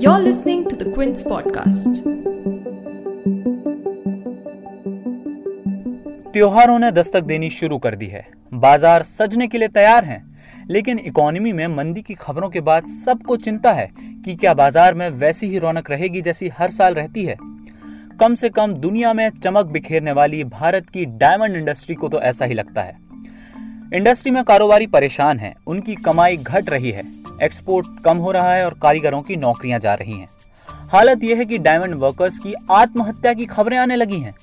You're listening to the Quince podcast. त्योहारों ने दस्तक देनी शुरू कर दी है। बाज़ार सजने के लिए तैयार हैं, लेकिन इकोनॉमी में मंदी की खबरों के बाद सबको चिंता है कि क्या बाज़ार में वैसी ही रौनक रहेगी जैसी हर साल रहती है। कम से कम दुनिया में चमक बिखेरने वाली भारत की डायमंड इंडस्ट्री को तो ऐसा ही लगता है। इंडस्ट्री में कारोबारी परेशान हैं, उनकी कमाई घट रही है, एक्सपोर्ट कम हो रहा है और कारीगरों की नौकरियाँ जा रही हैं। हालत यह है कि डायमंड वर्कर्स की आत्महत्या की खबरें आने लगी हैं।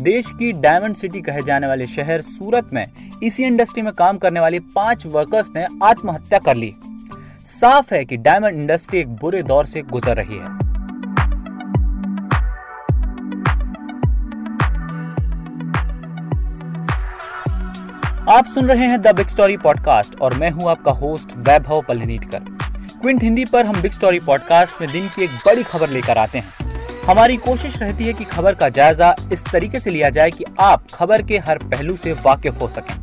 देश की डायमंड सिटी कहे जाने वाले शहर सूरत में इसी इंडस्ट्री में काम करने वाले पाँच वर्कर्स ने आत्महत्या कर ली। साफ़ है कि डायमंड इंडस्ट्री एक बुरे दौर से गुजर रही है। आप सुन रहे हैं द बिग स्टोरी पॉडकास्ट और मैं हूँ आपका होस्ट वैभव पल्लनीटकर। क्विंट हिंदी पर हम बिग स्टोरी पॉडकास्ट में दिन की एक बड़ी खबर लेकर आते हैं। हमारी कोशिश रहती है कि खबर का जायजा इस तरीके से लिया जाए कि आप खबर के हर पहलू से वाकिफ हो सकें।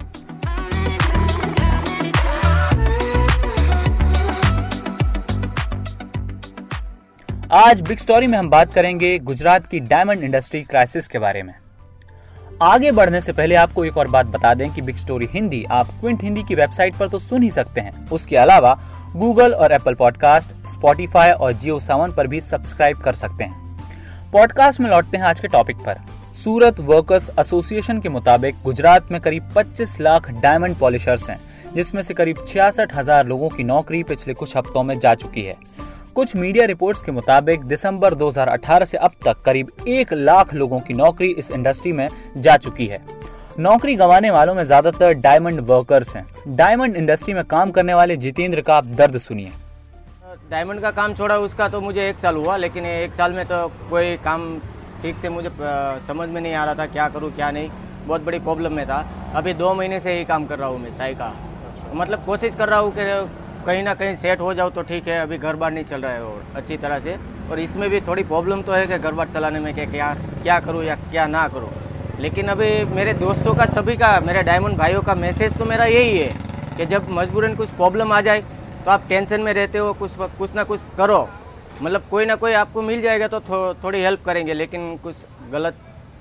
आज बिग स्टोरी में हम बात करेंगे गुजरात की डायमंड इंडस्ट्री क्राइसिस के बारे में। आगे बढ़ने से पहले आपको एक और बात बता दें कि बिग स्टोरी हिंदी, आप क्विंट हिंदी की वेबसाइट पर तो सुन ही सकते हैं। उसके अलावा गूगल और एप्पल पॉडकास्ट स्पॉटिफाई और जियो सावन पर भी सब्सक्राइब कर सकते हैं। पॉडकास्ट में लौटते हैं आज के टॉपिक पर। सूरत वर्कर्स एसोसिएशन के मुताबिक गुजरात में करीब 25 लाख डायमंड पॉलिशर्स हैं, जिसमें से करीब छियासठ हज़ार लोगों की नौकरी पिछले कुछ हफ्तों में जा चुकी है। कुछ मीडिया रिपोर्ट्स के मुताबिक दिसंबर 2018 से अब तक करीब एक लाख लोगों की नौकरी इस इंडस्ट्री में जा चुकी है। नौकरी गंवाने वालों में ज़्यादातर डायमंड वर्कर्स हैं। डायमंड इंडस्ट्री में काम करने वाले जितेंद्र का आप दर्द सुनिए। डायमंड का काम छोड़ा, उसका तो मुझे एक साल हुआ, लेकिन एक साल में तो कोई काम ठीक से मुझे समझ में नहीं आ रहा था क्या करूँ, क्या नहीं। बहुत बड़ी प्रॉब्लम में था। अभी दो महीने से ही काम कर रहा हूँ मैं, साई का। मतलब कोशिश कर रहा हूँ कि कहीं ना कहीं सेट हो जाओ तो ठीक है अभी घर बार नहीं चल रहा है और अच्छी तरह से। और इसमें भी थोड़ी प्रॉब्लम तो है कि घर बार चलाने में कि क्या क्या करूँ या क्या ना करूँ। लेकिन अभी मेरे दोस्तों का सभी का मेरे डायमंड भाइयों का मैसेज तो मेरा यही है कि जब मजबूरन कुछ प्रॉब्लम आ जाए तो आप टेंशन में रहते हो कुछ कुछ ना कुछ करो। मतलब कोई ना कोई आपको मिल जाएगा तो थो, थोड़ी हेल्प करेंगे लेकिन कुछ गलत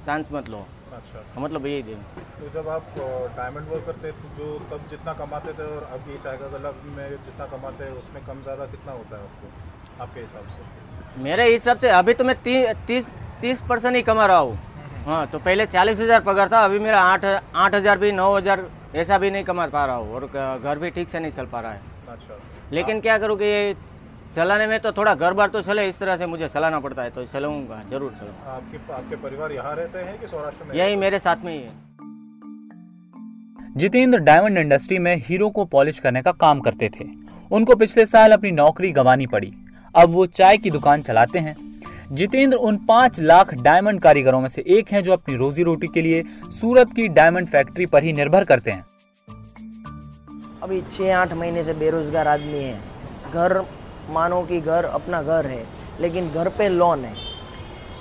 चांस मत लो। अच्छा। मतलब यही दिन। तो जब आप डायमंड वर्क करते तो जो तब जितना कमाते थे और अभी चाय का गला में जितना कमाते हैं उसमें कम ज़्यादा कितना होता है आपको आपके हिसाब से? मेरे हिसाब से अभी तो मैं ती, तीस तीस परसेंट ही कमा रहा हूँ। हाँ तो पहले चालीस हज़ार पगार था अभी मेरा आठ आठ हज़ार भी नौ हज़ार ऐसा भी नहीं कमा पा रहा हूँ और घर भी ठीक से नहीं चल पा रहा है। अच्छा। लेकिन क्या करूँ कि चलाने में तो थोड़ा घर बार तो चले इस तरह से मुझे चलाना पड़ता है तो चलाऊँगा ज़रूर चलाऊँगा आपके आपके परिवार यहाँ रहते हैं कि सौराष्ट्र में? यही मेरे साथ में ही है। जितेंद्र डायमंड इंडस्ट्री में हीरो को पॉलिश करने का काम करते थे। उनको पिछले साल अपनी नौकरी गंवानी पड़ी। अब वो चाय की दुकान चलाते हैं। जितेंद्र उन पाँच लाख डायमंड कारीगरों में से एक हैं जो अपनी रोजी रोटी के लिए सूरत की डायमंड फैक्ट्री पर ही निर्भर करते हैं। अभी छः आठ महीने से बेरोज़गार आदमी है। घर मानो कि घर अपना घर है, लेकिन घर पे लोन है।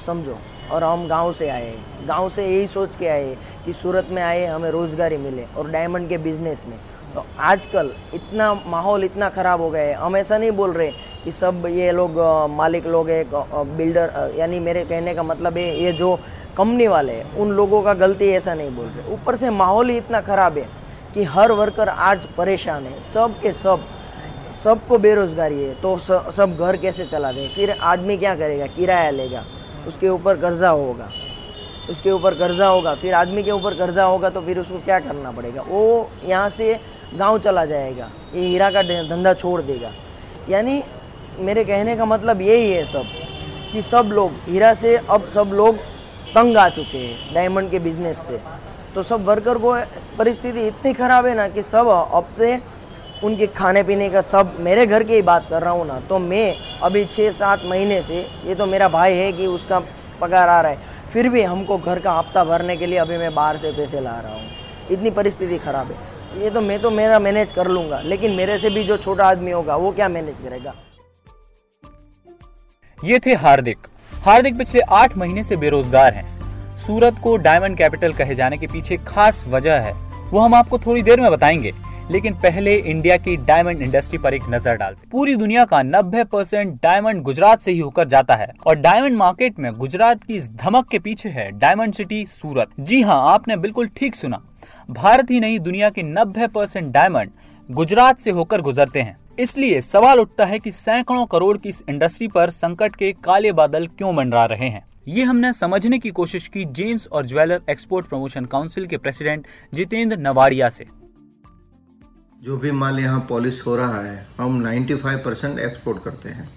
समझो, और हम गाँव से आए गाँव से यही सोच के आए कि सूरत में आए, हमें रोज़गारी मिले, और डायमंड के बिज़नेस में। तो आजकल इतना माहौल इतना ख़राब हो गया है। हम ऐसा नहीं बोल रहे कि सब ये लोग मालिक लोग एक बिल्डर यानी मेरे कहने का मतलब है, ये जो कंपनी वाले हैं, उन लोगों का गलती ऐसा नहीं बोल रहे। ऊपर से माहौल ही इतना ख़राब है कि हर वर्कर आज परेशान है। सब के सब सबको बेरोजगारी है तो सब घर कैसे चला दें फिर आदमी क्या करेगा? किराया लेगा, उसके ऊपर कर्जा होगा, उसके ऊपर कर्जा होगा, फिर आदमी के ऊपर कर्जा होगा तो फिर उसको क्या करना पड़ेगा? वो यहाँ से गाँव चला जाएगा, ये हीरा का धंधा छोड़ देगा। यानी मेरे कहने का मतलब यही है सब, कि सब लोग, हीरा से अब सब लोग तंग आ चुके हैं, डायमंड के बिज़नेस से। तो सब वर्कर को परिस्थिति इतनी ख़राब है ना, कि सबसे उनके खाने पीने का सब मेरे घर की ही बात कर रहा हूँ ना तो मैं अभी छः सात महीने से, ये तो मेरा भाई है कि उसका पगार आ रहा है, फिर भी हमको घर का हफ़्ता भरने के लिए अभी मैं बाहर से पैसे ला रहा हूँ। इतनी परिस्थिति ख़राब है। ये तो मैं तो मेरा मैनेज कर लूँगा, लेकिन मेरे से भी जो छोटा आदमी होगा, वो क्या मैनेज करेगा? ये थे हार्दिक। हार्दिक पिछले आठ महीने से बेरोजगार हैं। सूरत को डायमंड कैपिटल कहे जाने के पीछे खास वजह है। वो हम आपको थोड़ी देर में बताएँगे। लेकिन पहले इंडिया की डायमंड इंडस्ट्री पर एक नज़र डालते पूरी दुनिया का 90 परसेंट डायमंड गुजरात से ही होकर जाता है और डायमंड मार्केट में गुजरात की इस धमक के पीछे है डायमंड सिटी सूरत। जी हाँ आपने बिल्कुल ठीक सुना। भारत ही नहीं, दुनिया के 90 परसेंट डायमंड गुजरात से होकर गुजरते हैं। इसलिए सवाल उठता है कि सैकड़ों करोड़ की इस इंडस्ट्री पर संकट के काले बादल क्यों मंडरा रहे हैं? ये हमने समझने की कोशिश की जेम्स और ज्वेलर एक्सपोर्ट प्रमोशन काउंसिल के प्रेसिडेंट जितेंद्र नवाड़िया से। जो भी माल यहाँ पॉलिश हो रहा है, हम 95 परसेंट एक्सपोर्ट करते हैं।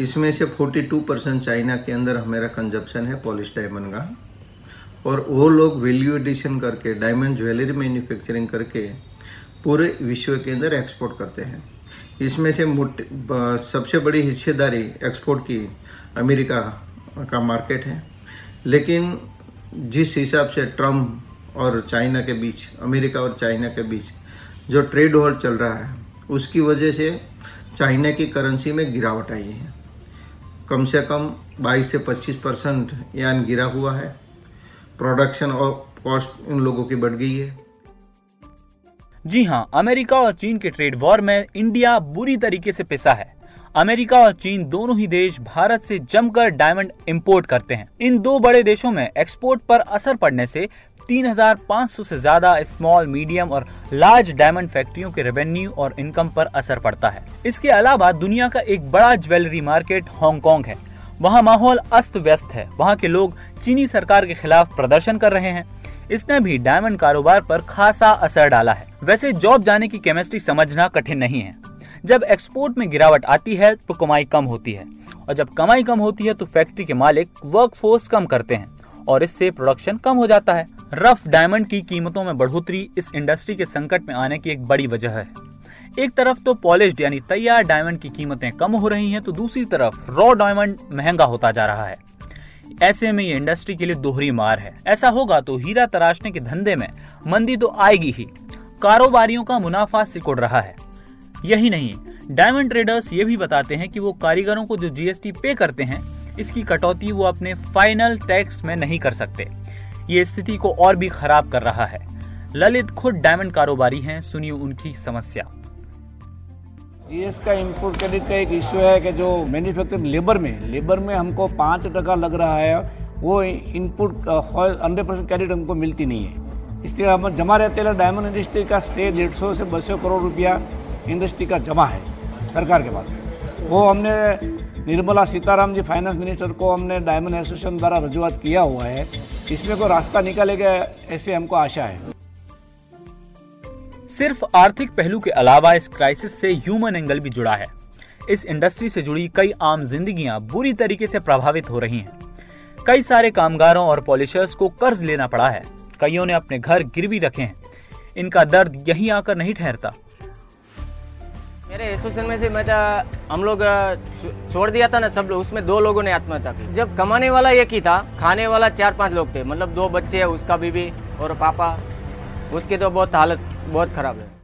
इसमें से 42 परसेंट चाइना के अंदर हमारा कंजप्शन है पॉलिश डायमंड का। और वो लोग वैल्यू एडिशन करके डायमंड ज्वेलरी मैन्युफैक्चरिंग करके पूरे विश्व के अंदर एक्सपोर्ट करते हैं। इसमें से सबसे बड़ी हिस्सेदारी एक्सपोर्ट की अमेरिका का मार्केट है। लेकिन जिस हिसाब से ट्रंप और चाइना के बीच, अमेरिका और चाइना के बीच जो ट्रेड वॉर चल रहा है, उसकी वजह से चाइना की करेंसी में गिरावट आई है। कम से कम 22 से 25 परसेंट यान गिरा हुआ है। प्रोडक्शन और कॉस्ट इन लोगों की बढ़ गई है। जी हाँ अमेरिका और चीन के ट्रेड वॉर में इंडिया बुरी तरीके से पिसा है। अमेरिका और चीन दोनों ही देश भारत से जमकर डायमंड इंपोर्ट करते हैं। इन दो बड़े देशों में एक्सपोर्ट पर असर पड़ने से 3,500 से ज़्यादा स्मॉल मीडियम और लार्ज डायमंड फैक्ट्रियों के रेवेन्यू और इनकम पर असर पड़ता है। इसके अलावा दुनिया का एक बड़ा ज्वेलरी मार्केट हांगकांग है। वहाँ माहौल अस्त व्यस्त है। वहाँ के लोग चीनी सरकार के खिलाफ प्रदर्शन कर रहे हैं। इसने भी डायमंड कारोबार पर खासा असर डाला है। वैसे जॉब जाने की केमिस्ट्री समझना कठिन नहीं है। जब एक्सपोर्ट में गिरावट आती है तो कमाई कम होती है। और जब कमाई कम होती है तो फैक्ट्री के मालिक वर्क फोर्स कम करते हैं। और इससे प्रोडक्शन कम हो जाता है। रफ डायमंड की कीमतों में बढ़ोतरी इस इंडस्ट्री के संकट में आने की एक बड़ी वजह है। एक तरफ़ तो पॉलिश यानी तैयार डायमंड की कीमतें कम हो रही हैं तो दूसरी तरफ़ रॉ डायमंड महँगा होता जा रहा है। ऐसे में ये इंडस्ट्री के लिए दोहरी मार है। ऐसा होगा तो हीरा तराशने के धंधे में मंदी तो आएगी ही। कारोबारियों का मुनाफा सिकुड़ रहा है। यही नहीं डायमंड ट्रेडर्स ये भी बताते हैं कि वो कारीगरों को जो जीएसटी पे करते हैं इसकी कटौती वो अपने फाइनल टैक्स में नहीं कर सकते। ये स्थिति को और भी खराब कर रहा है। ललित खुद डायमंड कारोबारी हैं, सुनिए उनकी समस्या। जीएस का इनपुट क्रेडिट का एक इश्यू है कि जो मैन्युफैक्चरिंग लेबर में लेबर में हमको पाँच टका लग रहा है, वो इनपुट हंड्रेड परसेंट क्रेडिट हमको मिलती नहीं है। इसलिए हम जमा रहते हैं डायमंड इंडस्ट्री का से डेढ़ सौ से बसौ करोड़ रुपया इंडस्ट्री का जमा है सरकार के पास। वो हमने निर्मला सीताराम जी फाइनेंस मिनिस्टर को हमने डायमंड एसोसिएशन द्वारा रजुआत किया हुआ है। इसमें कोई रास्ता निकालेगा ऐसे हमको आशा है। सिर्फ़ आर्थिक पहलू के अलावा इस क्राइसिस से ह्यूमन एंगल भी जुड़ा है। इस इंडस्ट्री से जुड़ी कई आम जिंदगियाँ बुरी तरीके से प्रभावित हो रही हैं। कई सारे कामगारों और पॉलिशर्स को कर्ज लेना पड़ा है। कईयों ने अपने घर गिरवी रखे हैं। इनका दर्द यहीं आकर नहीं ठहरता। मेरे एसोसिएशन में से मैं हम लोग छोड़ दिया था ना सब लोग, उसमें दो लोगों ने आत्महत्या की। जब कमाने वाला एक ही था, खाने वाला चार पाँच लोग थे मतलब दो बच्चे है, उसका बीबी और पापा, उसकी तो बहुत हालत बहुत खराब है।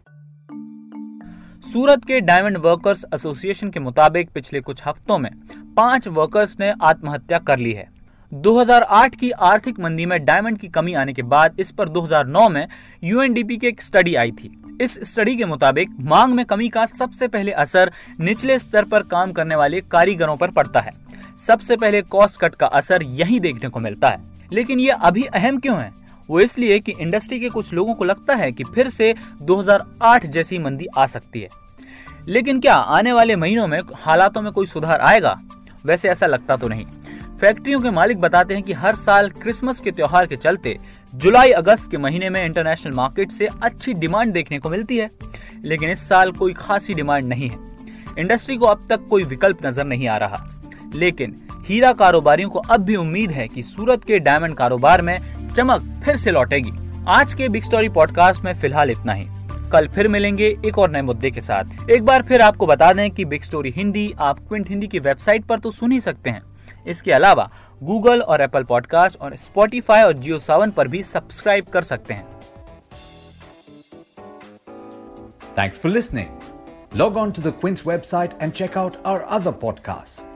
सूरत के डायमंड वर्कर्स एसोसिएशन के मुताबिक पिछले कुछ हफ्तों में पाँच वर्कर्स ने आत्महत्या कर ली है। 2008 की आर्थिक मंदी में डायमंड की कमी आने के बाद इस पर 2009 में यूएनडीपी की एक स्टडी आई थी। इस स्टडी के मुताबिक मांग में कमी का सबसे पहले असर निचले स्तर पर काम करने वाले कारीगरों पर पड़ता है। सबसे पहले कॉस्ट कट का असर यही देखने को मिलता है। लेकिन ये अभी अहम क्यों है? वो इसलिए कि इंडस्ट्री के कुछ लोगों को लगता है कि फिर से 2008 जैसी मंदी आ सकती है। लेकिन क्या आने वाले महीनों में हालातों में कोई सुधार आएगा? वैसे ऐसा लगता तो नहीं। फैक्ट्रियों के मालिक बताते हैं कि हर साल क्रिसमस के त्योहार के चलते जुलाई अगस्त के महीने में इंटरनेशनल मार्केट से अच्छी डिमांड देखने को मिलती है, लेकिन इस साल कोई खासी डिमांड नहीं है। इंडस्ट्री को अब तक कोई विकल्प नज़र नहीं आ रहा। लेकिन हीरा कारोबारियों को अब भी उम्मीद है कि सूरत के डायमंड कारोबार में चमक फिर से लौटेगी। आज के बिग स्टोरी पॉडकास्ट में फ़िलहाल इतना ही। कल फिर मिलेंगे एक और नए मुद्दे के साथ। एक बार फिर आपको बता दें कि बिग स्टोरी हिंदी आप क्विंट हिंदी की वेबसाइट पर तो सुन ही सकते हैं। इसके अलावा गूगल और एप्पल पॉडकास्ट और स्पॉटीफाई और जियो सेवन पर भी सब्सक्राइब कर सकते हैं। Thanks for listening log on to the Quint's website and check out our other podcast